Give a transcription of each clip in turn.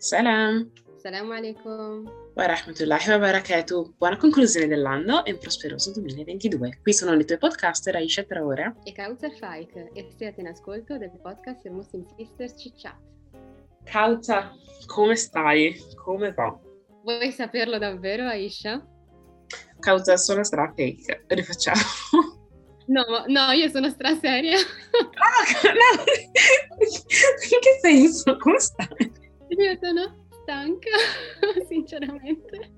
Salam. Salam alaikum. Wa rahmatullahi wa barakatuh. Buona conclusione dell'anno e un prosperoso 2022. Qui sono le tue podcaster Aisha Traore e Kautsar Faik e siete in ascolto del podcast del Muslim Sisters Cicciat. Kautsar, come stai? Come va? Vuoi saperlo davvero Aisha? Kautsar, sono stra fake. Rifacciamo. No, no, io sono stra seria. Ah, no. In che senso? Come stai? Io sono stanca, sinceramente.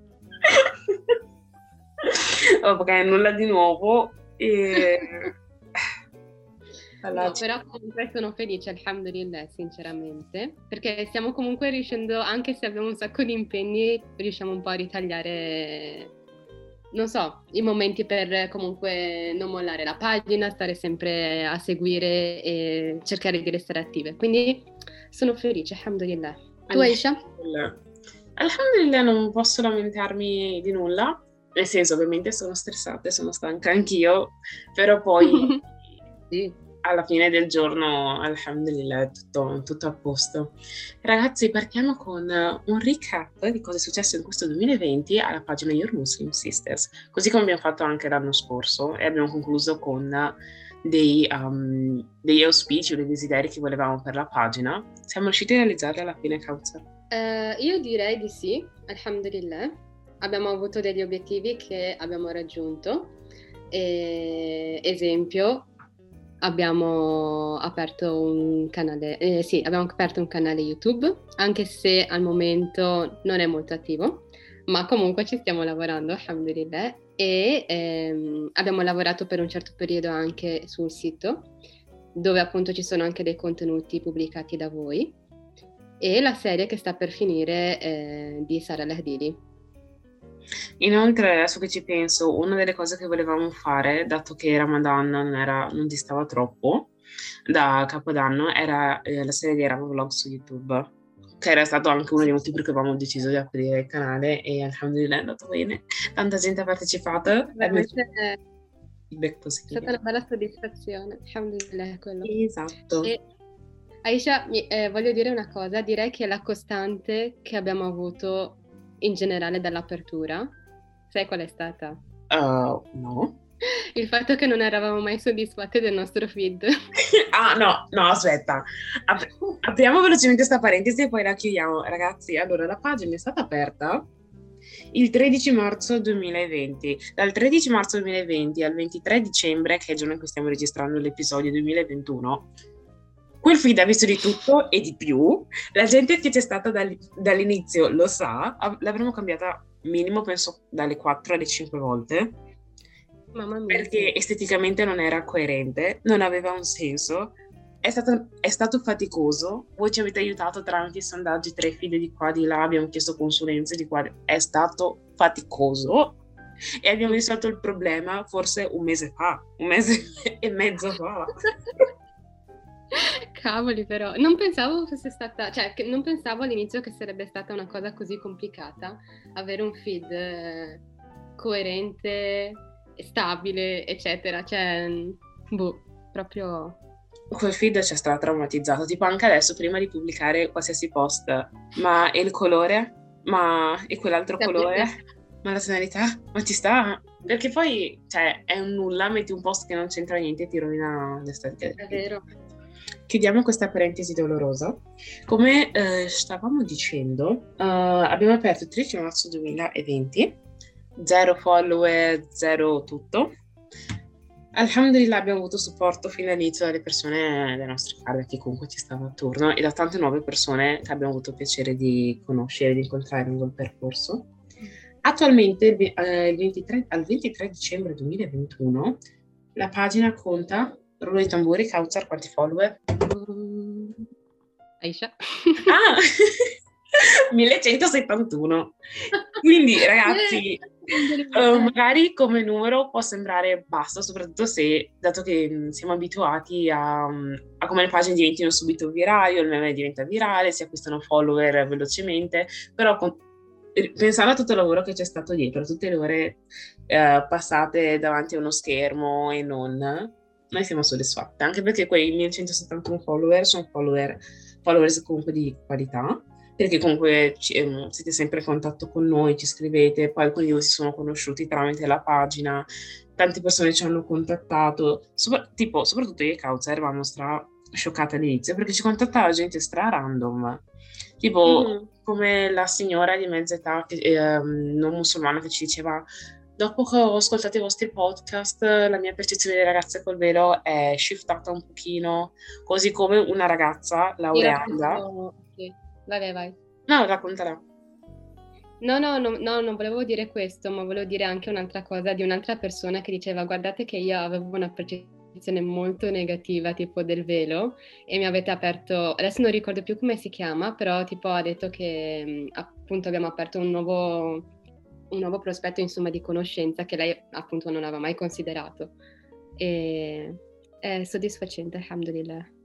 Oh, perché nulla di nuovo e... Allora, no, però comunque sono felice, alhamdulillah, sinceramente, perché stiamo comunque riuscendo, anche se abbiamo un sacco di impegni, riusciamo un po' a ritagliare, non so, i momenti per comunque non mollare la pagina, stare sempre a seguire e cercare di restare attive. Quindi sono felice, alhamdulillah. Tu Aisha? Alhamdulillah non posso lamentarmi di nulla, nel senso ovviamente sono stressata e sono stanca anch'io, però poi... sì alla fine del giorno, alhamdulillah, è tutto, tutto, a posto. Ragazzi, partiamo con un recap di cosa è successo in questo 2020 alla pagina Your Muslim Sisters, così come abbiamo fatto anche l'anno scorso e abbiamo concluso con dei, um, degli auspici o dei desideri che volevamo per la pagina. Siamo riusciti a realizzarli alla fine, Kauza? Uh, io direi di sì, alhamdulillah. Abbiamo avuto degli obiettivi che abbiamo raggiunto. E, esempio, abbiamo aperto un canale, eh, sì, abbiamo aperto un canale YouTube, anche se al momento non è molto attivo, ma comunque ci stiamo lavorando, alhamdulillah, e ehm, abbiamo lavorato per un certo periodo anche sul sito, dove appunto ci sono anche dei contenuti pubblicati da voi, e la serie che sta per finire eh, di Sara Lahdili. Inoltre, adesso che ci penso, una delle cose che volevamo fare, dato che Ramadan non, era, non distava troppo da Capodanno, era eh, la serie di Rama Vlog su YouTube, che era stato anche uno dei motivi per cui avevamo deciso di aprire il canale e alhamdulillah è andato bene. Tanta gente ha partecipato. Veramente è stata una bella soddisfazione, alhamdulillah quello. Esatto. E Aisha, eh, voglio dire una cosa, direi che la costante che abbiamo avuto in generale dall'apertura. Sai qual è stata? Uh, no. Il fatto che non eravamo mai soddisfatti del nostro feed. ah, no, no, aspetta. Ap- apriamo velocemente questa parentesi e poi la chiudiamo. Ragazzi, allora la pagina è stata aperta il 13 marzo 2020. Dal 13 marzo 2020 al 23 dicembre, che è il giorno in cui stiamo registrando l'episodio 2021, Quel feed ha visto di tutto e di più. La gente che c'è stata dall- dall'inizio lo sa. L'avremmo cambiata minimo, penso, dalle 4 alle 5 volte. Perché esteticamente non era coerente, non aveva un senso. È stato, è stato faticoso. Voi ci avete aiutato tramite i sondaggi i feed di qua di là, abbiamo chiesto consulenze di qua. È stato faticoso e abbiamo risolto il problema forse un mese fa, un mese e mezzo fa. Cavoli, però, non pensavo fosse stata, cioè, non pensavo all'inizio che sarebbe stata una cosa così complicata avere un feed eh, coerente, stabile, eccetera. Cioè, boh, proprio. Quel feed ci è stato traumatizzato, tipo anche adesso, prima di pubblicare qualsiasi post, ma e il colore? Ma e quell'altro sì, colore? Ma la tonalità? Ma ci sta? Perché poi, cioè, è un nulla, metti un post che non c'entra niente e ti rovina l'estetica. È vero. Chiudiamo questa parentesi dolorosa. Come eh, stavamo dicendo, uh, abbiamo aperto il 13 marzo 2020, zero follower, zero tutto. Alhamdulillah abbiamo avuto supporto fino all'inizio dalle persone delle nostre case che comunque ci stavano attorno e da tante nuove persone che abbiamo avuto piacere di conoscere, di incontrare lungo il percorso. Attualmente, eh, 23, al 23 dicembre 2021, la pagina conta Rullo di tamburi, Kautsar, quanti follower? Aisha? Ah! 1171. Quindi ragazzi, uh, magari come numero può sembrare basso, soprattutto se, dato che mm, siamo abituati a, mm, a come le pagine diventino subito virali, o il meme diventa virale, si acquistano follower velocemente, però con, pensando a tutto il lavoro che c'è stato dietro, tutte le ore uh, passate davanti a uno schermo e non, noi siamo soddisfatte, anche perché quei 1171 follower sono follower, followers comunque di qualità, perché comunque ci, eh, siete sempre in contatto con noi, ci scrivete, poi alcuni di voi si sono conosciuti tramite la pagina, tante persone ci hanno contattato, Sopra- tipo, soprattutto io e Causa eravamo stra scioccate all'inizio perché ci contattava gente stra random, tipo mm-hmm. come la signora di mezza età che, eh, non musulmana che ci diceva dopo che ho ascoltato i vostri podcast la mia percezione delle ragazze col velo è shiftata un pochino, così come una ragazza laureata. Sì. Vai, vai, vai. No, raccontala. No, no, no, no, non volevo dire questo, ma volevo dire anche un'altra cosa di un'altra persona che diceva guardate che io avevo una percezione molto negativa tipo del velo e mi avete aperto, adesso non ricordo più come si chiama, però tipo ha detto che appunto abbiamo aperto un nuovo, un nuovo prospetto insomma di conoscenza che lei appunto non aveva mai considerato e è soddisfacente, alhamdulillah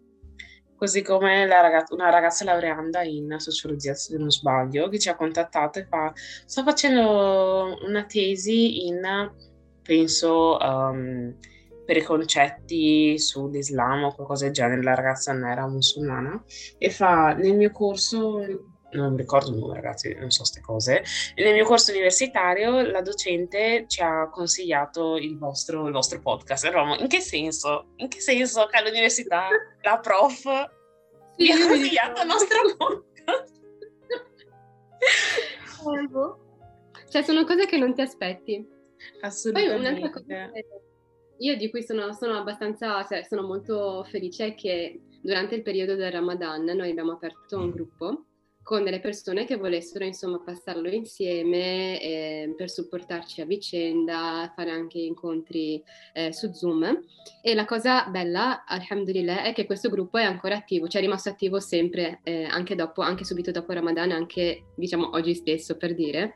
così come ragazza, una ragazza laureanda in sociologia, se non sbaglio, che ci ha contattato e fa, sto facendo una tesi in, penso, um, per i concetti sull'Islam o qualcosa del genere, la ragazza non era musulmana, e fa, nel mio corso non ricordo il nome ragazzi, non so queste cose. Nel mio corso universitario la docente ci ha consigliato il vostro, il vostro podcast. Eravamo, in che senso? In che senso che all'università la prof mi ha consigliato il nostro podcast? cioè sono cose che non ti aspetti. Assolutamente. Poi un'altra cosa io di cui sono, sono abbastanza, cioè, sono molto felice è che durante il periodo del Ramadan noi abbiamo aperto un gruppo con delle persone che volessero insomma passarlo insieme eh, per supportarci a vicenda, fare anche incontri eh, su Zoom. E la cosa bella, alhamdulillah, è che questo gruppo è ancora attivo, cioè è rimasto attivo sempre, eh, anche dopo, anche subito dopo Ramadan, anche diciamo oggi stesso per dire.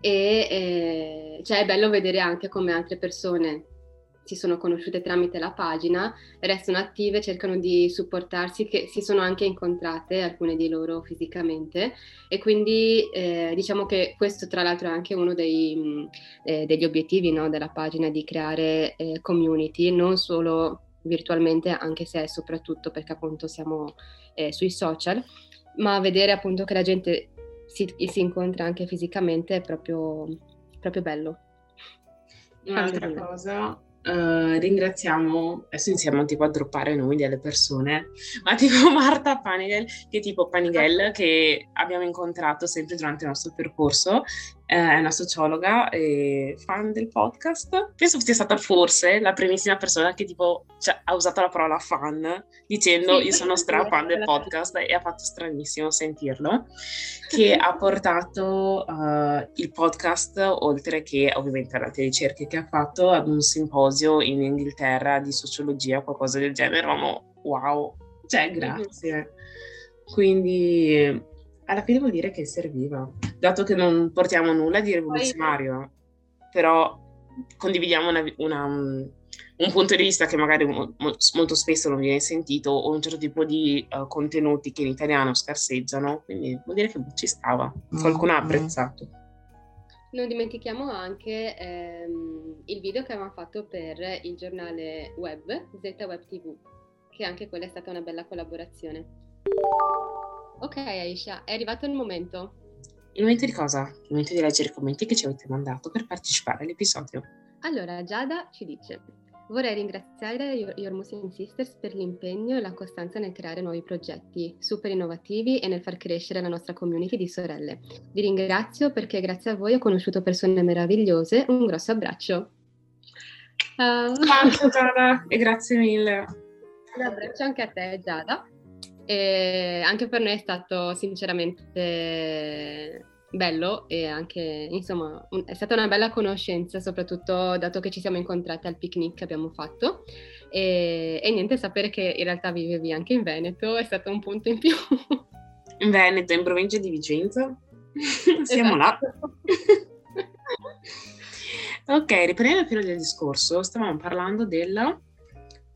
E eh, cioè è bello vedere anche come altre persone si sono conosciute tramite la pagina, restano attive, cercano di supportarsi, che si sono anche incontrate alcune di loro fisicamente. E quindi eh, diciamo che questo tra l'altro è anche uno dei, eh, degli obiettivi no, della pagina di creare eh, community, non solo virtualmente, anche se soprattutto perché appunto siamo eh, sui social, ma vedere appunto che la gente si, si incontra anche fisicamente è proprio, proprio bello. Un'altra cosa Uh, ringraziamo, adesso iniziamo tipo a droppare nomi delle persone, ma tipo Marta Panigel, che è tipo Panigel, che abbiamo incontrato sempre durante il nostro percorso eh, è una sociologa e fan del podcast. Penso sia stata forse la primissima persona che tipo cioè, ha usato la parola fan dicendo sì, io sono stra fan del podcast e ha fatto stranissimo sentirlo, che ha portato uh, il podcast oltre che ovviamente alle ricerche che ha fatto ad un simposio in Inghilterra di sociologia o qualcosa del genere. Eravamo wow, cioè grazie. Quindi alla fine vuol dire che serviva, dato che non portiamo nulla di rivoluzionario, però condividiamo una, una, un punto di vista che magari mo, molto spesso non viene sentito o un certo tipo di uh, contenuti che in italiano scarseggiano, quindi vuol dire che ci stava, qualcuno ha apprezzato. Non dimentichiamo anche ehm, il video che avevamo fatto per il giornale web Z Web TV, che anche quella è stata una bella collaborazione. Ok Aisha, è arrivato il momento. Il momento di cosa? Il momento di leggere i commenti che ci avete mandato per partecipare all'episodio. Allora, Giada ci dice Vorrei ringraziare Your Muslim Sisters per l'impegno e la costanza nel creare nuovi progetti super innovativi e nel far crescere la nostra community di sorelle. Vi ringrazio perché grazie a voi ho conosciuto persone meravigliose. Un grosso abbraccio. Uh... Ciao Giada e grazie mille. Un abbraccio anche a te Giada. E anche per noi è stato sinceramente bello e anche, insomma, un, è stata una bella conoscenza, soprattutto dato che ci siamo incontrate al picnic che abbiamo fatto. E, e niente, sapere che in realtà vivevi anche in Veneto è stato un punto in più. In Veneto, in provincia di Vicenza. Siamo esatto. là. ok, riprendiamo il filo del discorso. Stavamo parlando della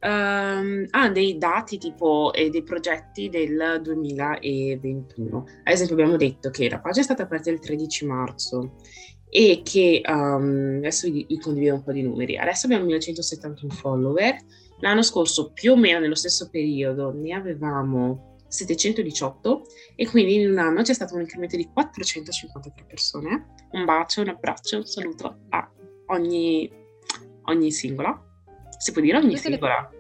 Um, ha dei dati tipo e dei progetti del 2021. Ad esempio abbiamo detto che la pagina è stata aperta il 13 marzo e che um, adesso vi, vi, condivido un po' di numeri. Adesso abbiamo 1171 follower. L'anno scorso, più o meno nello stesso periodo, ne avevamo 718 e quindi in un anno c'è stato un incremento di 453 persone. Un bacio, un abbraccio, un saluto a ogni, ogni singola. Si può dire ogni Tutte singola?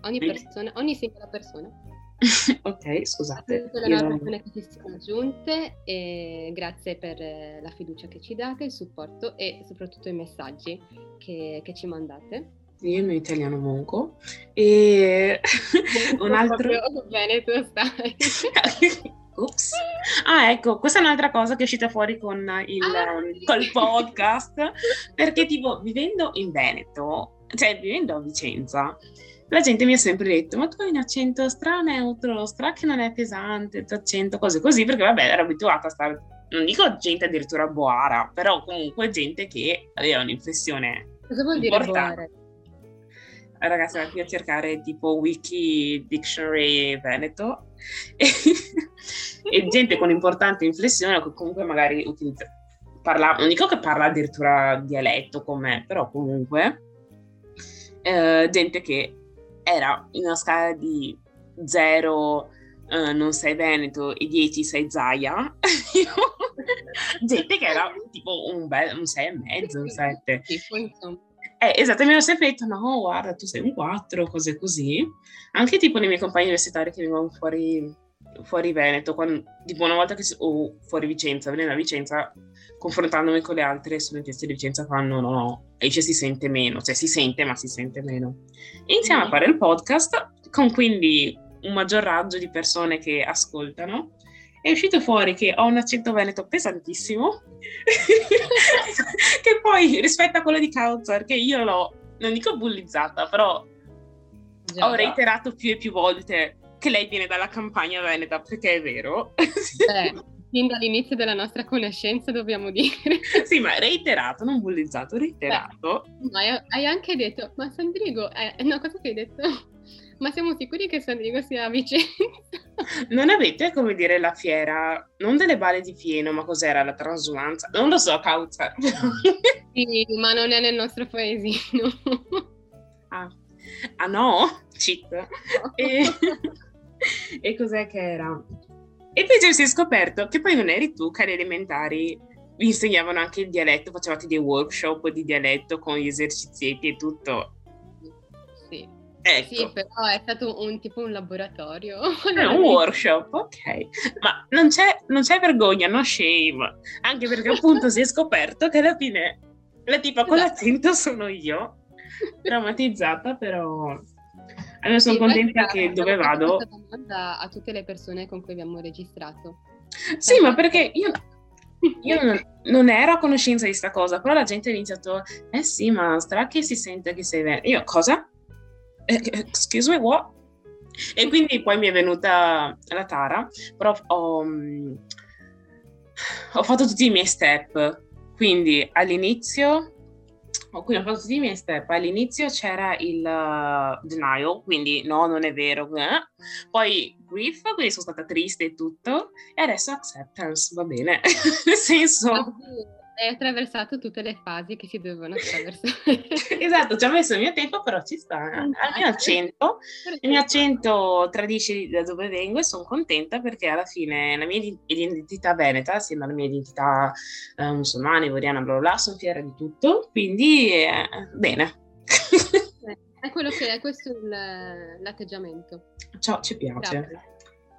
Ogni persona, ogni singola persona. ok, scusate. Tutte le io- persone che si sono aggiunte e grazie per eh, la fiducia che ci date, il supporto e soprattutto i messaggi che, che ci mandate. Io mio italiano monco e un altro... Bene, tu stai. Ops. Ah, ecco, questa è un'altra cosa che è uscita fuori con il, Ah, ehm, col podcast, perché tipo vivendo in Veneto, cioè vivendo a Vicenza, la gente mi ha sempre detto, ma tu hai un accento stra neutro, stra che non è pesante, il tuo accento, cose così, perché vabbè, ero abituata a stare, non dico gente addirittura boara, però comunque gente che aveva un'inflessione Cosa vuol dire Importante. boare? Eh, Ragazzi, vai qui a cercare tipo Wiki Dictionary Veneto e, e gente con importante inflessione o che comunque magari utilizza, parla, non dico che parla addirittura dialetto con me, però comunque eh, gente che era in una scala di 0 non sei Veneto e 10 sei Zaia gente che era tipo un, bel, un 6 e mezzo, un 7 Tipo, insomma. Eh, esatto, mi hanno sempre detto, no, guarda, tu sei un 4, cose così. Anche tipo nei miei compagni universitari che venivano fuori, fuori Veneto, quando- tipo una volta che, o fuori Vicenza, venendo a Vicenza, confrontandomi con le altre studentesse di Vicenza, fanno, no, no, Esce si sente meno, cioè si sente, ma si sente meno. E iniziamo a Mhm. fare il podcast, con quindi un maggior raggio di persone che ascoltano. È uscito fuori che ho un accento veneto pesantissimo, che poi rispetto a quello di Kautzar, che io l'ho, non dico bullizzata, però Già. ho reiterato più e più volte che lei viene dalla campagna veneta, perché è vero. Beh, fin dall'inizio della nostra conoscenza dobbiamo dire. sì, ma reiterato, non bullizzato, reiterato. Ma hai, hai anche detto, ma Sandrigo, eh, no, cosa che hai detto? Ma siamo sicuri che Sandrigo sia a Vicenza? Non avete, come dire, la fiera, non delle balle di fieno, ma cos'era la transumanza? Non lo so, Kautzar. Sì, ma non è nel nostro paesino. ah. ah no? Cheat. E... e cos'è che era? E poi si è scoperto che poi non eri tu che alle elementari vi insegnavano anche il dialetto, facevate dei workshop di dialetto con gli esercizietti e tutto. Sì. Ecco, Sì, però è stato un tipo un laboratorio. è un workshop, ok. Ma non c'è, non c'è vergogna, no shame. Anche perché appunto si è scoperto che alla fine la tipa con Esatto. l'accento sono io. Traumatizzata, però... Allora sono Sì, contenta che dove vado... questa domanda a tutte le persone con cui abbiamo registrato. Sì, ma perché io, io non, non ero a conoscenza di sta cosa, però la gente ha iniziato, eh sì, ma sarà che si sente che sei veneto? Io, cosa? Eh, eh, excuse me, what? E quindi poi mi è venuta la tara, però ho, mm, ho fatto tutti i miei step, quindi all'inizio... ho- quindi ho fatto tutti i miei step. All'inizio c'era il uh, denial, quindi no, non è vero. eh. Poi grief, quindi sono stata triste e tutto. E adesso acceptance, va bene. Nel senso, Quindi Hai attraversato tutte le fasi che si dovevano attraversare. esatto, ci ha messo il mio tempo, però ci sta. Al mio accento, il mio accento tradisce da dove vengo e sono contenta perché alla fine la mia ide- identità veneta, assieme alla mia identità eh, musulmana, ivoriana, bla bla bla, sono fiera di tutto, quindi eh, bene. È quello che è, questo è l'atteggiamento. Ciao, ci piace. Brava.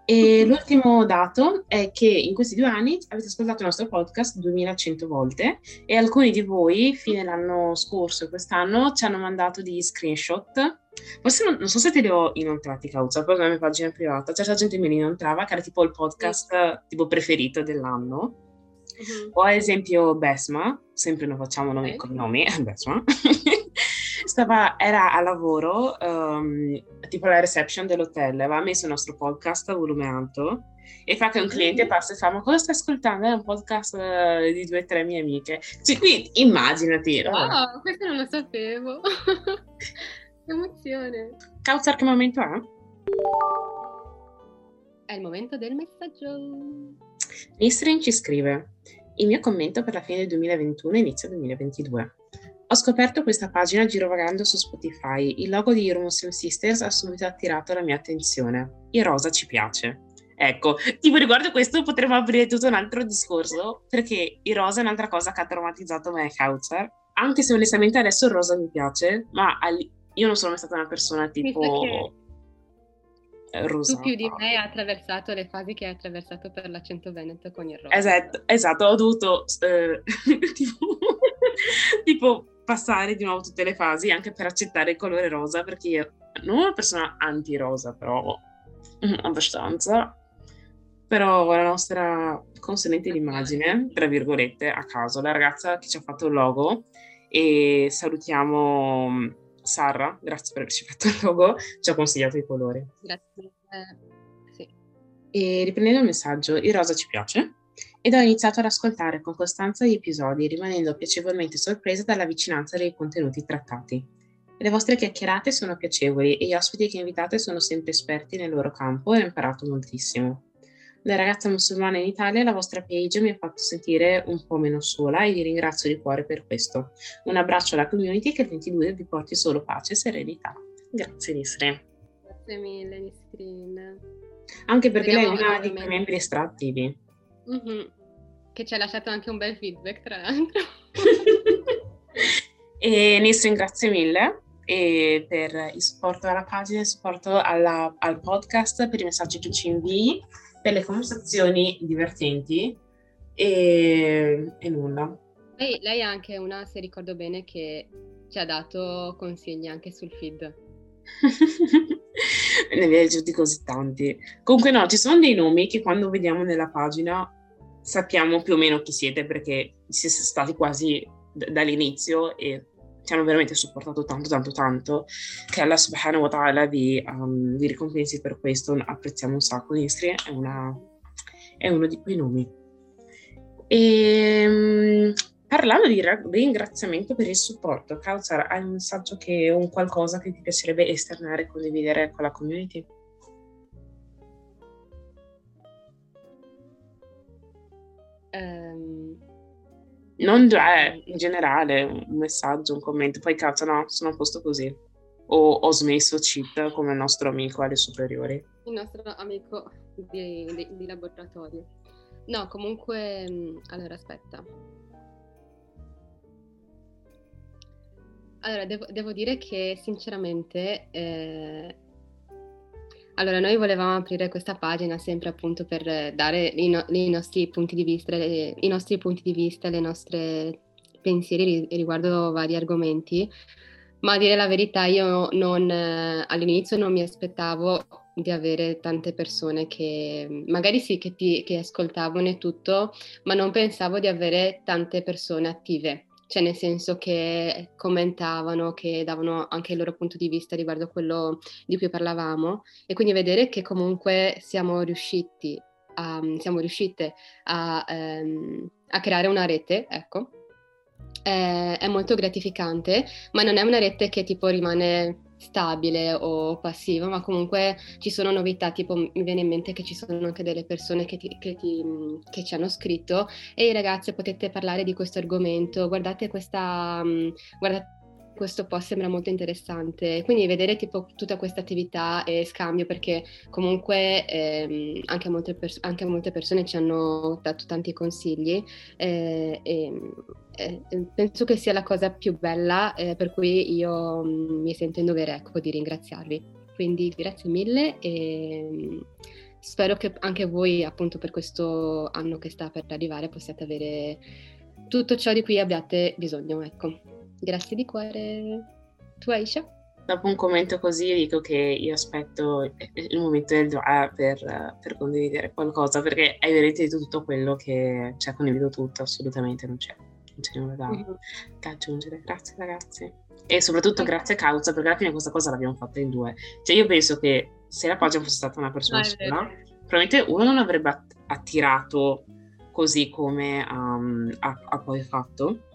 E l'ultimo dato è che in questi due anni avete ascoltato il nostro podcast 2100 volte e alcuni di voi, fine l'anno scorso e quest'anno, ci hanno mandato degli screenshot. Forse non, non so se te li ho inoltrati, causa, però nella mia pagina privata certa gente me li inoltrava, che era tipo il podcast tipo preferito dell'anno. Mhm. O ad esempio Besma, sempre non facciamo nomi e cognomi, Besma, stava, era a lavoro, um, tipo alla reception dell'hotel, aveva messo il nostro podcast a volume alto e fa che un cliente passa e fa, ma cosa stai ascoltando? È un podcast eh, di due o tre mie amiche. Cioè, qui immaginati, no? Wow, questo non lo sapevo. Che emozione. Kautzar che momento è? È il momento del messaggio. Nistrin ci scrive, il mio commento per la fine del 2021 e inizio 2022. Ho scoperto questa pagina girovagando su Spotify. Il logo di Muslim Sisters ha subito attirato la mia attenzione. Il rosa ci piace. Ecco, tipo riguardo questo potremmo aprire tutto un altro discorso, perché il rosa è un'altra cosa che ha traumatizzato me Kautsar, anche se onestamente adesso il rosa mi piace, ma io non sono mai stata una persona tipo rosata. Tu più di me hai attraversato le fasi che hai attraversato per l'accento veneto con il rosa. Esatto, esatto ho dovuto eh, tipo, tipo, passare di nuovo tutte le fasi anche per accettare il colore rosa, perché io non sono una persona anti-rosa, però mm, abbastanza. Però la nostra consulente d'immagine, tra virgolette, a caso, la ragazza che ci ha fatto il logo, e salutiamo Sarra, grazie per averci fatto il logo, ci ha consigliato i colori. Grazie. Eh, sì. E riprendendo il messaggio, il rosa ci piace ed ho iniziato ad ascoltare con costanza gli episodi, rimanendo piacevolmente sorpresa dalla vicinanza dei contenuti trattati. Le vostre chiacchierate sono piacevoli e gli ospiti che invitate sono sempre esperti nel loro campo e ho imparato moltissimo. Da ragazza musulmana in Italia la vostra page mi ha fatto sentire un po' meno sola e vi ringrazio di cuore per questo. Un abbraccio alla community che il 22 vi porti solo pace e serenità. Grazie Nisri. Grazie mille Nisrin. Anche perché Vediamo lei è una dei miei membri estrattivi. Mm-hmm. Che ci ha lasciato anche un bel feedback tra l'altro. e Nisrin grazie mille e per il supporto alla pagina, il supporto alla, al podcast, per i messaggi che ci invii per le conversazioni divertenti e, e nulla. Lei, lei, è anche una, se ricordo bene, che ci ha dato consigli anche sul feed. ne vi aggiunti così tanti. Comunque no, ci sono dei nomi che quando vediamo nella pagina sappiamo più o meno chi siete perché siete stati quasi d- dall'inizio e ci hanno veramente supportato tanto, tanto, tanto, che Allah subhanahu wa ta'ala vi, um, vi ricompensi per questo, apprezziamo un sacco. Nisri è, una, è uno di quei nomi. E, um, parlando di ringraziamento per il supporto, Kautsar, hai un messaggio che, o un qualcosa che ti piacerebbe esternare e condividere con la community? Um, non già, eh, in generale, un messaggio, un commento, poi cazzo no, sono a posto così. O ho smesso cheat come il nostro amico alle superiori. Il nostro amico di, di, di laboratorio. No, comunque, mm, allora aspetta. Allora, devo, devo dire che sinceramente eh, allora, noi volevamo aprire questa pagina sempre appunto per dare i, no- i nostri punti di vista, le, i nostri punti di vista, le nostre pensieri riguardo vari argomenti, ma a dire la verità io non, all'inizio non mi aspettavo di avere tante persone che magari sì che, ti, che ascoltavano e tutto, ma non pensavo di avere tante persone attive cioè nel senso che commentavano, che davano anche il loro punto di vista riguardo a quello di cui parlavamo e quindi vedere che comunque siamo riusciti a, siamo riuscite a, um, a creare una rete, ecco, è, è molto gratificante, ma non è una rete che tipo rimane stabile o passivo, ma comunque ci sono novità, tipo mi viene in mente che ci sono anche delle persone che, ti, che, ti, che ci hanno scritto e ragazze potete parlare di questo argomento, guardate questa, guardate questo post sembra molto interessante. Quindi vedere tipo tutta questa attività e scambio, perché comunque ehm, anche, molte pers- anche, molte persone ci hanno dato tanti consigli eh, e eh, penso che sia la cosa più bella eh, per cui io mh, mm, mi sento in dovere ecco, di ringraziarvi. Quindi grazie mille e mm, spero che anche voi appunto per questo anno che sta per arrivare possiate avere tutto ciò di cui abbiate bisogno. Ecco. Grazie di cuore. Tu Aisha? Dopo un commento così dico che io aspetto il momento del dua per, per condividere qualcosa, perché hai veramente detto tutto quello che, cioè condivido tutto, assolutamente non c'è, non c'è nulla da, mm-hmm. da aggiungere. Grazie ragazzi. E soprattutto grazie a Causa, perché alla fine questa cosa l'abbiamo fatta in due. Cioè io penso che se la pagina fosse stata una persona no, sola, probabilmente uno non avrebbe attirato così come um, ha, ha, poi fatto.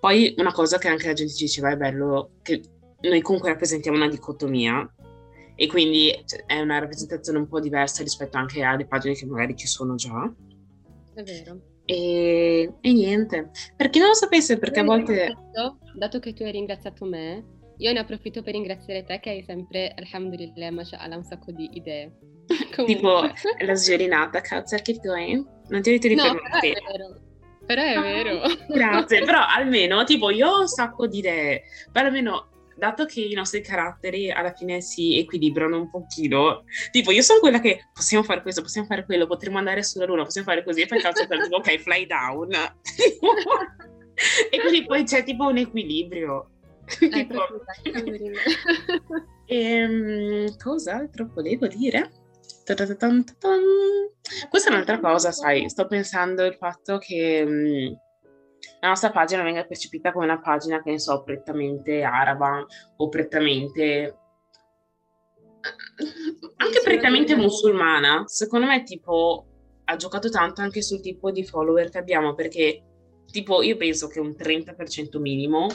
Poi una cosa che anche la gente ci diceva è bello che noi comunque rappresentiamo una dicotomia e quindi cioè, è una rappresentazione un po' diversa rispetto anche alle pagine che magari ci sono già. È vero. E, e niente, per chi non lo sapesse, perché a volte... Dato che tu hai ringraziato me, io ne approfitto per ringraziare te che hai sempre, alhamdulillah, mashallah, un sacco di idee. tipo la sviolinata, cazzo, keep going. Non ti ritorni no, per me. Però è vero. Grazie, però almeno, tipo, io ho un sacco di idee, però almeno dato che i nostri caratteri alla fine si equilibrano un pochino, tipo io sono quella che possiamo fare questo, possiamo fare quello, potremmo andare sulla luna, possiamo fare così, e poi calcio per tipo, ok, fly down. e così poi c'è tipo un equilibrio. Eh, tipo... e, ehm, cos'altro volevo dire? Questa è un'altra cosa, sai, sto pensando il fatto che mh, la nostra pagina venga percepita come una pagina, che ne so, prettamente araba o prettamente anche prettamente musulmana, secondo me tipo ha giocato tanto anche sul tipo di follower che abbiamo perché tipo io penso che un 30% minimo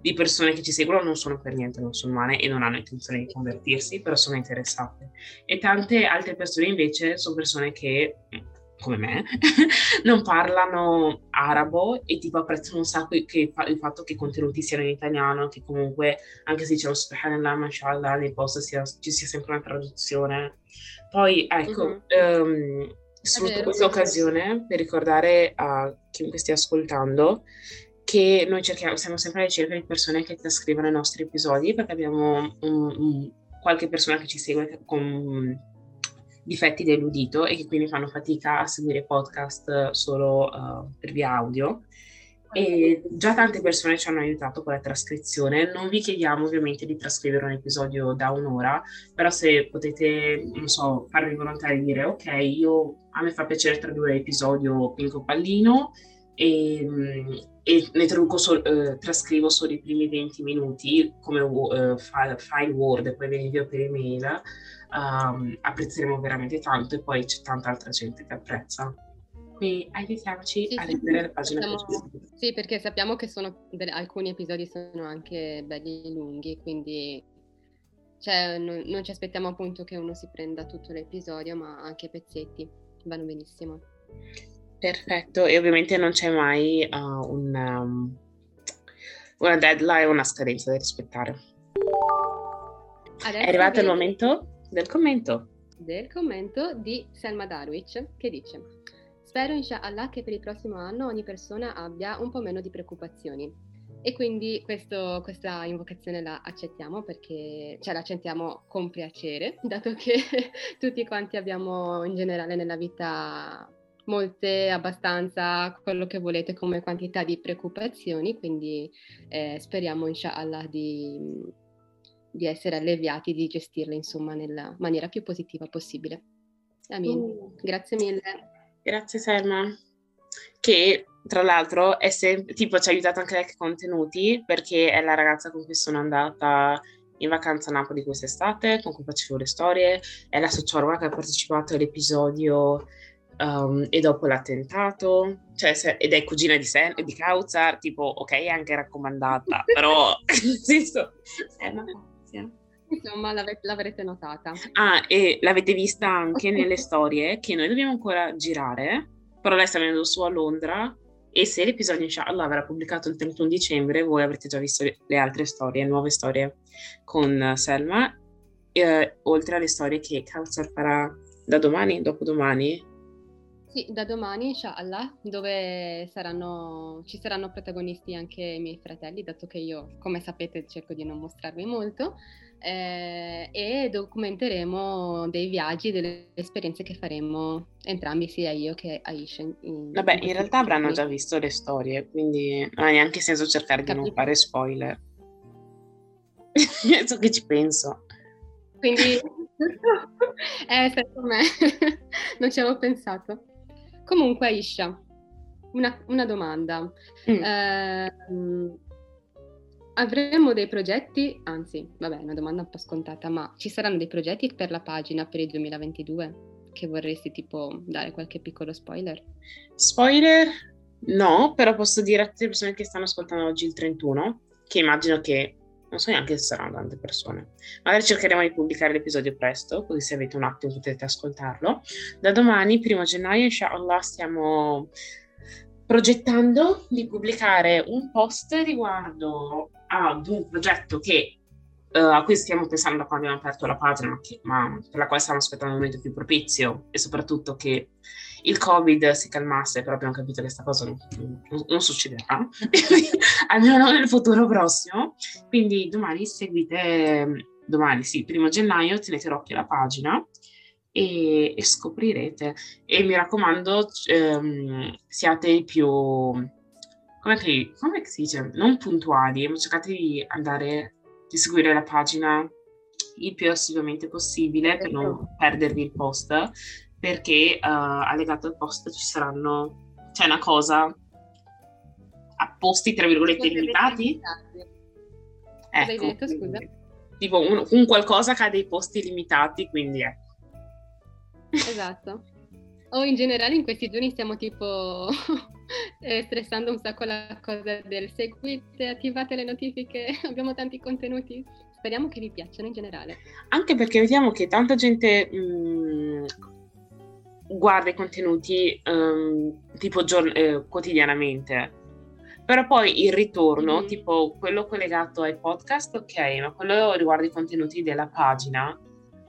di persone che ci seguono non sono per niente musulmane e non hanno intenzione di convertirsi, però sono interessate. E tante altre persone invece sono persone che, come me, non parlano arabo e tipo apprezzano un sacco che, il fatto che i contenuti siano in italiano, che comunque anche se lo subhanallah, mashallah, nei post sia, ci sia sempre una traduzione. Poi ecco, mm-hmm. um, sfrutto questa occasione per ricordare a chiunque stia ascoltando che noi cerchiamo, siamo sempre alla ricerca di persone che trascrivono i nostri episodi perché abbiamo un, un, qualche persona che ci segue con difetti dell'udito e che quindi fanno fatica a seguire podcast solo uh, per via audio. E già tante persone ci hanno aiutato con la trascrizione. Non vi chiediamo ovviamente di trascrivere un episodio da un'ora, però se potete, non so, farvi volontari di dire ok, io a me fa piacere tradurre l'episodio Pinco Pallino e, e ne so, eh, trascrivo solo i primi 20 minuti come file, file, Word e poi ve li invio per email, um, apprezzeremo veramente tanto e poi c'è tanta altra gente che apprezza. Quindi aiutiamoci sì, a riprendere sì, la pagina sappiamo, Sì, perché sappiamo che sono, alcuni episodi sono anche belli lunghi, quindi cioè, non, non ci aspettiamo appunto che uno si prenda tutto l'episodio, ma anche pezzetti vanno benissimo. Perfetto, e ovviamente non c'è mai uh, un, um, una deadline, una scadenza da rispettare. Adesso È arrivato il momento del commento. Del commento di Selma Darwich che dice Spero inshallah che per il prossimo anno ogni persona abbia un po' meno di preoccupazioni. E quindi questo, questa invocazione la accettiamo perché ce la accettiamo con piacere, dato che tutti quanti abbiamo in generale nella vita molte, abbastanza, quello che volete come quantità di preoccupazioni, quindi eh, speriamo inshallah di, di, essere alleviati, di gestirle insomma nella maniera più positiva possibile. Amin. Uh. Grazie mille. Grazie Selma. Che tra l'altro è sempre, tipo ci ha aiutato anche lei con contenuti perché è la ragazza con cui sono andata in vacanza a Napoli quest'estate, con cui facevo le storie, è la sociologa che ha partecipato all'episodio Um, e dopo l'attentato, cioè, se, ed è cugina di, Sen, di Kautsar, tipo, ok, è anche raccomandata, però, nel senso, è una pazia. Insomma, l'ave- l'avrete notata. Ah, e l'avete vista anche nelle storie che noi dobbiamo ancora girare, però lei sta venendo su a Londra e se l'episodio inshallah verrà pubblicato il 31 dicembre, voi avrete già visto le, le altre storie, nuove storie con Selma, eh, oltre alle storie che Kautsar farà da domani, dopodomani, sì, da domani, inshallah, dove saranno, ci saranno protagonisti anche i miei fratelli, dato che io, come sapete, cerco di non mostrarvi molto, eh, e documenteremo dei viaggi, delle esperienze che faremo entrambi, sia io che Aisha. In, Vabbè, in, in realtà avranno già visto le storie, quindi non ha neanche senso cercare Capito. di non fare spoiler. so che ci penso. Quindi, eh, secondo me, non ci avevo pensato. Comunque, Isha, una, una domanda. Mm. Eh, avremo dei progetti, anzi, vabbè, una domanda un po' scontata, ma ci saranno dei progetti per la pagina per il 2022 che vorresti tipo dare qualche piccolo spoiler? Spoiler? No, però posso dire a tutte le persone che stanno ascoltando oggi il 31, che immagino che non so neanche se saranno tante persone. Magari cercheremo di pubblicare l'episodio presto, così se avete un attimo potete ascoltarlo. Da domani, primo gennaio, inshallah, stiamo progettando di pubblicare un post riguardo ad un progetto che, uh, a cui stiamo pensando da quando abbiamo aperto la pagina, ma, che, ma per la quale stiamo aspettando il momento più propizio e soprattutto che il Covid si calmasse, però abbiamo capito che questa cosa non, non, non succederà, almeno nel futuro prossimo. Quindi domani seguite, domani sì, primo gennaio, tenete l'occhio alla pagina e, e scoprirete. E mi raccomando, ehm, siate i più, come che, come si dice, non puntuali, ma cercate di andare, di seguire la pagina il più assiduamente possibile per non certo. perdervi il post, perché uh, allegato al post ci saranno, c'è una cosa a posti tra virgolette limitati. Ecco, detto, scusa? Tipo un, un, qualcosa che ha dei posti limitati, quindi ecco. Esatto. O in generale in questi giorni stiamo tipo eh, stressando un sacco la cosa del seguite, attivate le notifiche, abbiamo tanti contenuti. Speriamo che vi piacciono in generale. Anche perché vediamo che tanta gente mh, mm, guarda i contenuti um, tipo giorn- eh, quotidianamente. Però poi il ritorno, mm-hmm. tipo quello collegato ai podcast, ok, ma quello riguarda i contenuti della pagina,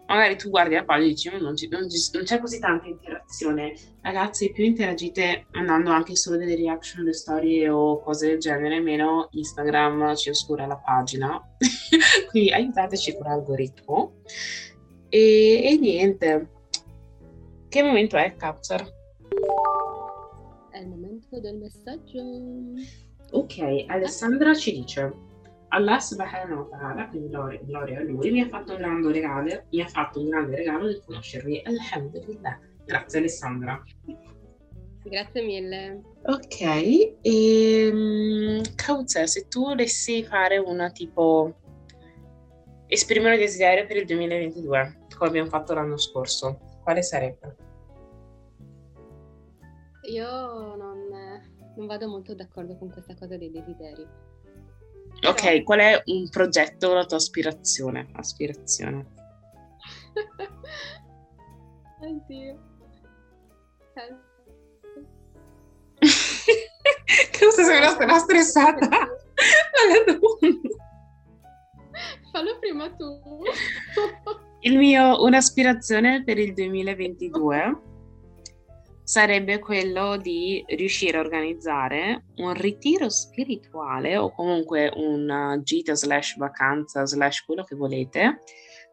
magari tu guardi la pagina e dici non, non, non, c'è così tanta interazione. Ragazzi, più interagite mandando anche solo delle reaction alle storie o cose del genere, meno Instagram ci oscura la pagina. Quindi aiutateci con l'algoritmo. E, e, niente. Che momento è, Capture? È il momento del messaggio. Ok, Alessandra ci dice Allah subhanahu wa ta'ala, quindi gloria, a lui, mi ha fatto un grande regalo, mi ha fatto un grande regalo di conoscervi. Alhamdulillah. Grazie Alessandra. Grazie mille. Ok, e um, se tu volessi fare una tipo esprimere un desiderio per il 2022, come abbiamo fatto l'anno scorso, quale sarebbe? Io non, non vado molto d'accordo con questa cosa dei desideri Ok, qual è un progetto, la tua aspirazione? Aspirazione. Oddio. Cosa sei una stressata? Fallo prima tu. il mio, un'aspirazione per il 2022 sarebbe quello di riuscire a organizzare un ritiro spirituale o comunque una gita slash vacanza slash quello che volete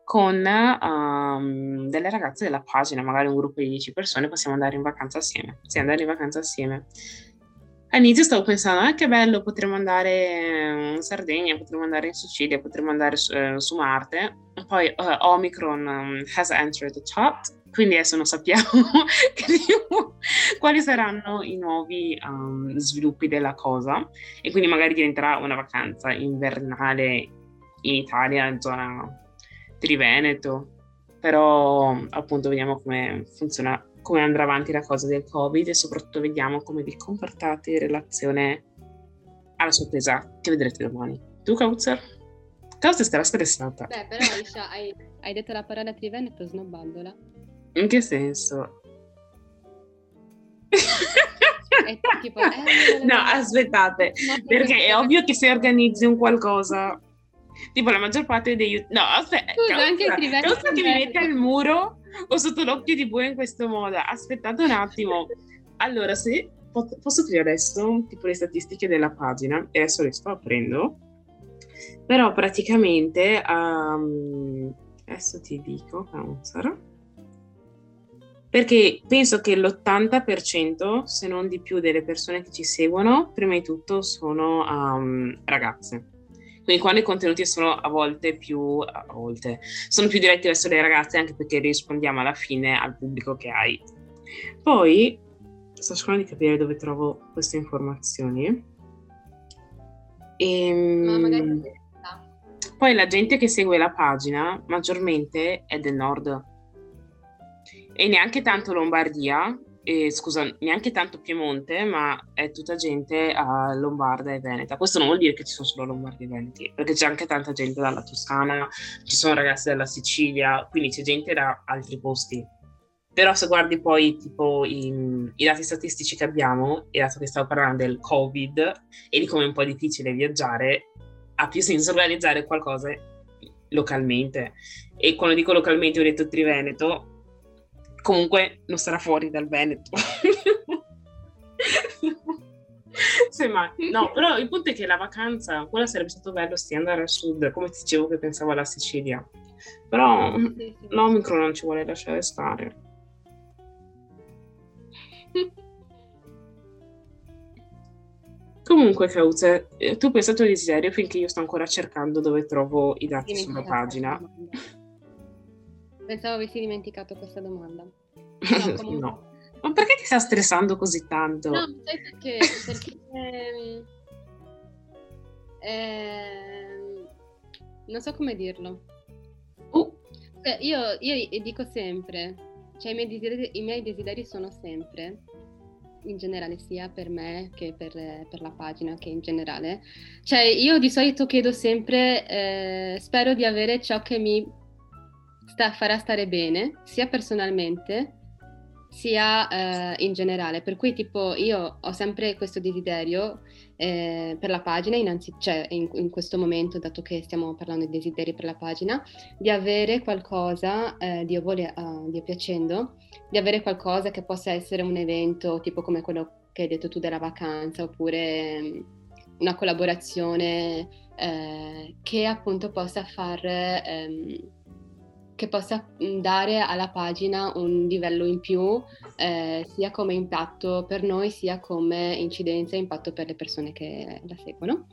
con um, delle ragazze della pagina, magari un gruppo di 10 persone, possiamo andare in vacanza assieme. Sì, andare in vacanza assieme. All'inizio stavo pensando, ah che bello, potremmo andare in Sardegna, potremmo andare in Sicilia, potremmo andare su, eh, su Marte. poi uh, Omicron um, has entered the chat quindi adesso non sappiamo quali saranno i nuovi um, sviluppi della cosa e quindi magari diventerà una vacanza invernale in Italia, in zona Triveneto, però appunto vediamo come funziona, come andrà avanti la cosa del Covid e soprattutto vediamo come vi comportate in relazione alla sorpresa che vedrete domani. Tu, Kautzer? Kautzer starà stressata. Beh, però Aisha, hai, hai detto la parola Triveneto snobbandola. In che senso? tipo, eh, no, aspettate, perché è ovvio che se organizzi un qualcosa, tipo la maggior parte degli... No, aspetta, causa, anche il causa che mi mette al muro o sotto l'occhio di bue in questo modo. Aspettate un attimo. Allora, se posso aprire adesso tipo le statistiche della pagina, e adesso le sto aprendo, però praticamente, um, adesso ti dico, Counselor, perché penso che l'80%, se non di più, delle persone che ci seguono, prima di tutto sono um, ragazze. Quindi quando i contenuti sono a volte più, a volte, sono più diretti verso le ragazze, anche perché rispondiamo alla fine al pubblico che hai. Poi, sto cercando di capire dove trovo queste informazioni. Ehm, Ma magari... Poi la gente che segue la pagina maggiormente è del nord e neanche tanto Lombardia, eh, scusa, neanche tanto Piemonte, ma è tutta gente uh, lombarda e veneta. Questo non vuol dire che ci sono solo lombardi e veneti, perché c'è anche tanta gente dalla Toscana, ci sono ragazzi dalla Sicilia, quindi c'è gente da altri posti. Però se guardi poi tipo i, i, dati statistici che abbiamo, e dato che stavo parlando del Covid e di come è un po' difficile viaggiare, ha più senso organizzare qualcosa localmente. E quando dico localmente ho detto Triveneto, comunque non sarà fuori dal Veneto. Semmai. No, però il punto è che la vacanza, quella sarebbe stato bello sì andare al sud, come ti dicevo che pensavo alla Sicilia. Però l'Omicron non ci vuole lasciare stare. Comunque, Cauze, eh, tu pensa al tuo desiderio finché io sto ancora cercando dove trovo i dati sulla pagina. Pensavo avessi dimenticato questa domanda. No, comunque... no. Ma perché ti sta stressando così tanto? No, sai perché? Perché ehm, ehm, non so come dirlo. Uh. Io, io, dico sempre, cioè i miei, desideri, i miei, desideri, sono sempre, in generale sia per me che per, per, la pagina che in generale. Cioè io di solito chiedo sempre, eh, spero di avere ciò che mi sta, farà stare bene, sia personalmente sia eh, in generale. Per cui tipo io ho sempre questo desiderio eh, per la pagina, innanzi, cioè in, in, questo momento, dato che stiamo parlando di desideri per la pagina, di avere qualcosa, eh, Dio, vole, uh, Dio piacendo, di avere qualcosa che possa essere un evento tipo come quello che hai detto tu della vacanza, oppure um, una collaborazione eh, che appunto possa far... Um, che possa dare alla pagina un livello in più, eh, sia come impatto per noi, sia come incidenza e impatto per le persone che la seguono.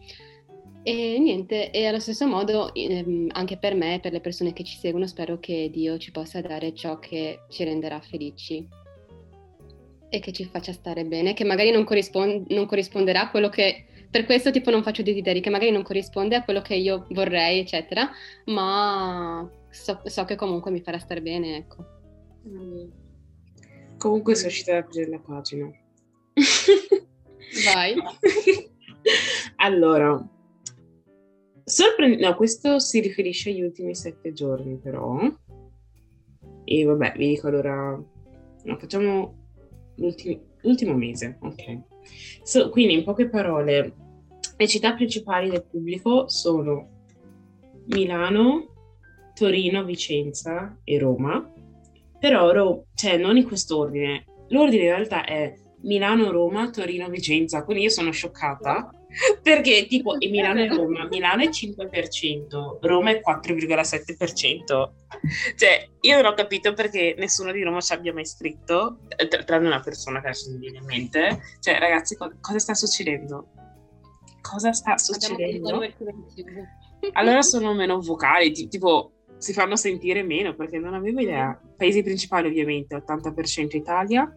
E niente, e allo stesso modo ehm, anche per me, per le persone che ci seguono, spero che Dio ci possa dare ciò che ci renderà felici e che ci faccia stare bene, che magari non, corrispond- non corrisponderà a quello che per questo tipo non faccio desideri che magari non corrisponde a quello che io vorrei, eccetera, ma so, so che comunque mi farà stare bene, ecco. Mm. Comunque sono uscita da aprire la pagina. Vai. allora, sorpre- no, questo si riferisce agli ultimi sette giorni però. E vabbè, vi dico allora, no, facciamo l'ultimo mese, ok. So, quindi in poche parole, le città principali del pubblico sono Milano, Torino, Vicenza e Roma, però Ro- cioè, non in quest'ordine. L'ordine in realtà è Milano, Roma, Torino, Vicenza, quindi io sono scioccata perché tipo Milano e Roma, Milano è 5%, Roma è 4,7%. Cioè, io non ho capito perché nessuno di Roma ci abbia mai scritto, tranne una persona che adesso mi viene in mente. Cioè, ragazzi, co- cosa sta succedendo? Cosa sta succedendo? Allora sono meno vocali, tipo si fanno sentire meno perché non avevo idea. Paesi principali ovviamente, 80% Italia,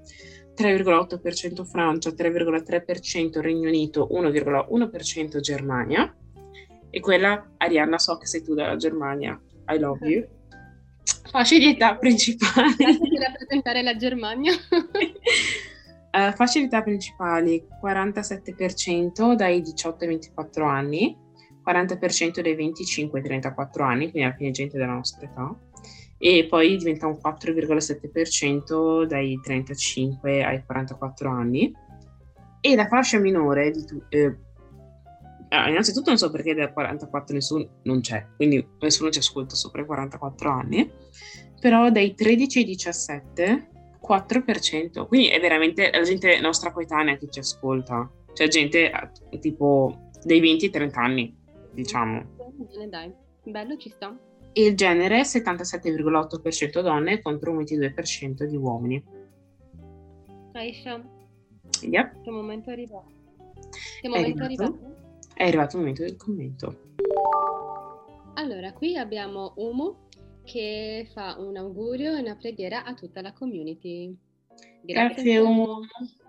3,8% Francia, 3,3% Regno Unito, 1,1% Germania. E quella, Arianna, so che sei tu dalla Germania. I love you. Fasce di età principali. Grazie rappresentare la Germania. uh, fasce di età principali, 47% dai 18 ai 24 anni, 40% dai 25 ai 34 anni, quindi alla fine gente della nostra età, e poi diventa un 4,7% dai 35 ai 44 anni. E la fascia minore di tu- eh, allora, innanzitutto non so perché da 44 nessuno non c'è, quindi nessuno ci ascolta sopra i 44 anni, però dai 13 ai 17 4%, quindi è veramente la gente nostra coetanea che ci ascolta, cioè gente tipo dei 20 ai 30 anni diciamo. Bene, dai, bello, ci sta. Il genere 77,8% donne contro un 22% di uomini. Aisha. Yep. Che momento è arrivato? Che momento è arrivato? È arrivato, è arrivato il momento del commento. Allora, qui abbiamo Umo che fa un augurio e una preghiera a tutta la community. Grazie, Grazie Umo.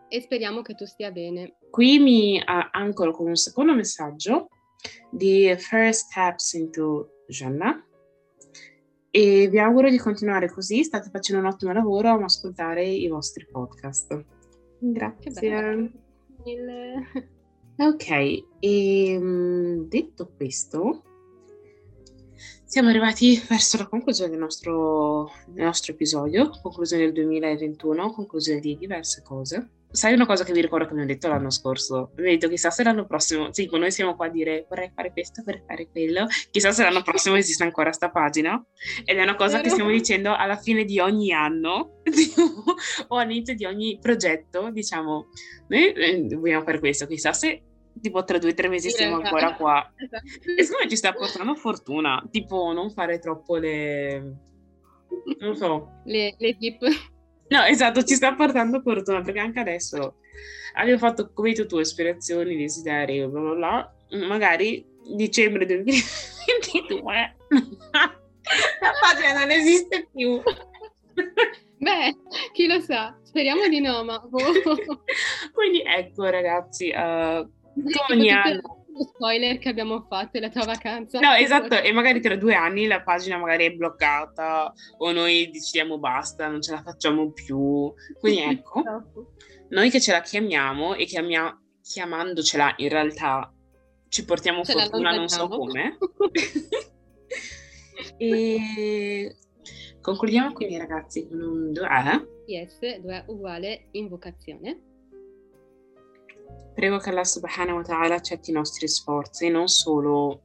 E speriamo che tu stia bene. Qui mi ancora con un secondo messaggio di First Steps into Jannah e vi auguro di continuare così, state facendo un ottimo lavoro a ascoltare i vostri podcast. Grazie. Ok, e ehm, detto questo, siamo arrivati verso la conclusione del nostro, del nostro episodio, conclusione del 2021, conclusione di diverse cose sai una cosa che vi ricordo che abbiamo detto l'anno scorso? Vedo, chissà se l'anno prossimo, sì, noi siamo qua a dire vorrei fare questo, vorrei fare quello, chissà se l'anno prossimo esiste ancora sta pagina. Ed è una cosa che stiamo dicendo alla fine di ogni anno o all'inizio di ogni progetto, diciamo, noi eh, vogliamo fare questo, chissà se tipo tra due o tre mesi sì, siamo ancora qua. Esatto. E secondo me ci sta portando fortuna, tipo non fare troppo le... non so. Le, le tip. No, esatto, ci sta portando fortuna perché anche adesso abbiamo fatto come hai detto tu ispirazioni, desideri, bla bla bla. Magari dicembre 2022 la pagina non esiste più. Beh, chi lo sa, speriamo di no, ma... Quindi ecco ragazzi, uh, ogni anno spoiler che abbiamo fatto è la tua vacanza. No, esatto, e magari tra due anni la pagina magari è bloccata o noi decidiamo basta, non ce la facciamo più. Quindi ecco, noi che ce la chiamiamo e chiamia- chiamandocela in realtà ci portiamo ce fortuna, non so come. e concludiamo quindi ragazzi con un 2 Yes, 2 uguale invocazione. Prego che Allah subhanahu wa ta'ala accetti i nostri sforzi, non solo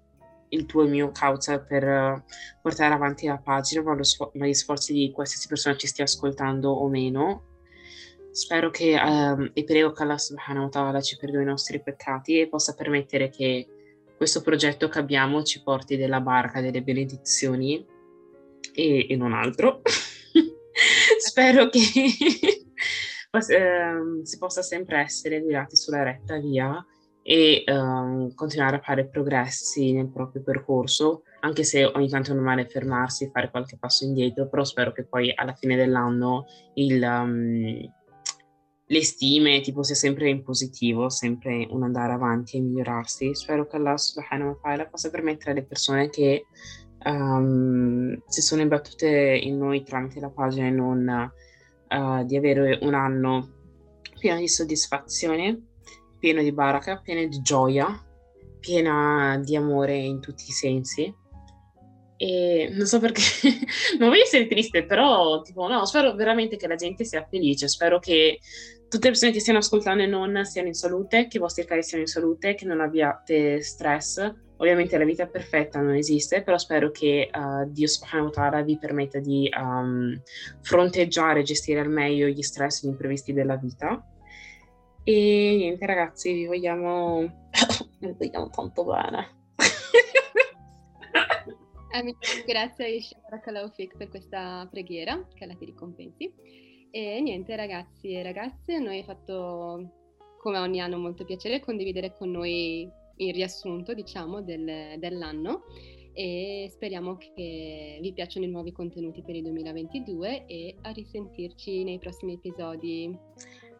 il tuo e il mio causa per eh, portare avanti la pagina, ma, sfo- ma, gli sforzi di qualsiasi persona ci stia ascoltando o meno. Spero che um, e prego che Allah subhanahu wa ta'ala ci perdoni i nostri peccati e possa permettere che questo progetto che abbiamo ci porti della barca, delle benedizioni e, e non altro. Spero che eh, si possa sempre essere guidati sulla retta via e eh, continuare a fare progressi nel proprio percorso, anche se ogni tanto è normale fermarsi e fare qualche passo indietro, però spero che poi alla fine dell'anno il, um, le stime tipo sia sempre in positivo, sempre un andare avanti e migliorarsi. Spero che Allah subhanahu wa ta'ala possa permettere alle persone che um, si sono imbattute in noi tramite la pagina e non uh, di avere un anno pieno di soddisfazione, pieno di baraka, pieno di gioia, piena di amore in tutti i sensi. E non so perché, non voglio essere triste, però tipo, no, spero veramente che la gente sia felice, spero che tutte le persone che stiano ascoltando e non siano in salute, che i vostri cari siano in salute, che non abbiate stress, Ovviamente la vita perfetta non esiste, però spero che uh, Dio subhanahu ta'ala vi permetta di um, fronteggiare e gestire al meglio gli stress e gli imprevisti della vita. E niente ragazzi, vi vogliamo, vi vogliamo tanto bene. grazie a Isha Kalaufik per questa preghiera, che Allah ti ricompensi. E niente ragazzi e ragazze, a noi è fatto come ogni anno molto piacere condividere con noi il riassunto, diciamo, del, dell'anno e speriamo che vi piacciono i nuovi contenuti per il 2022 e a risentirci nei prossimi episodi.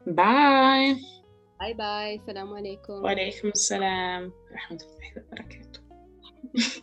Bye! Bye bye, salam alaikum. Wa alaikum salam.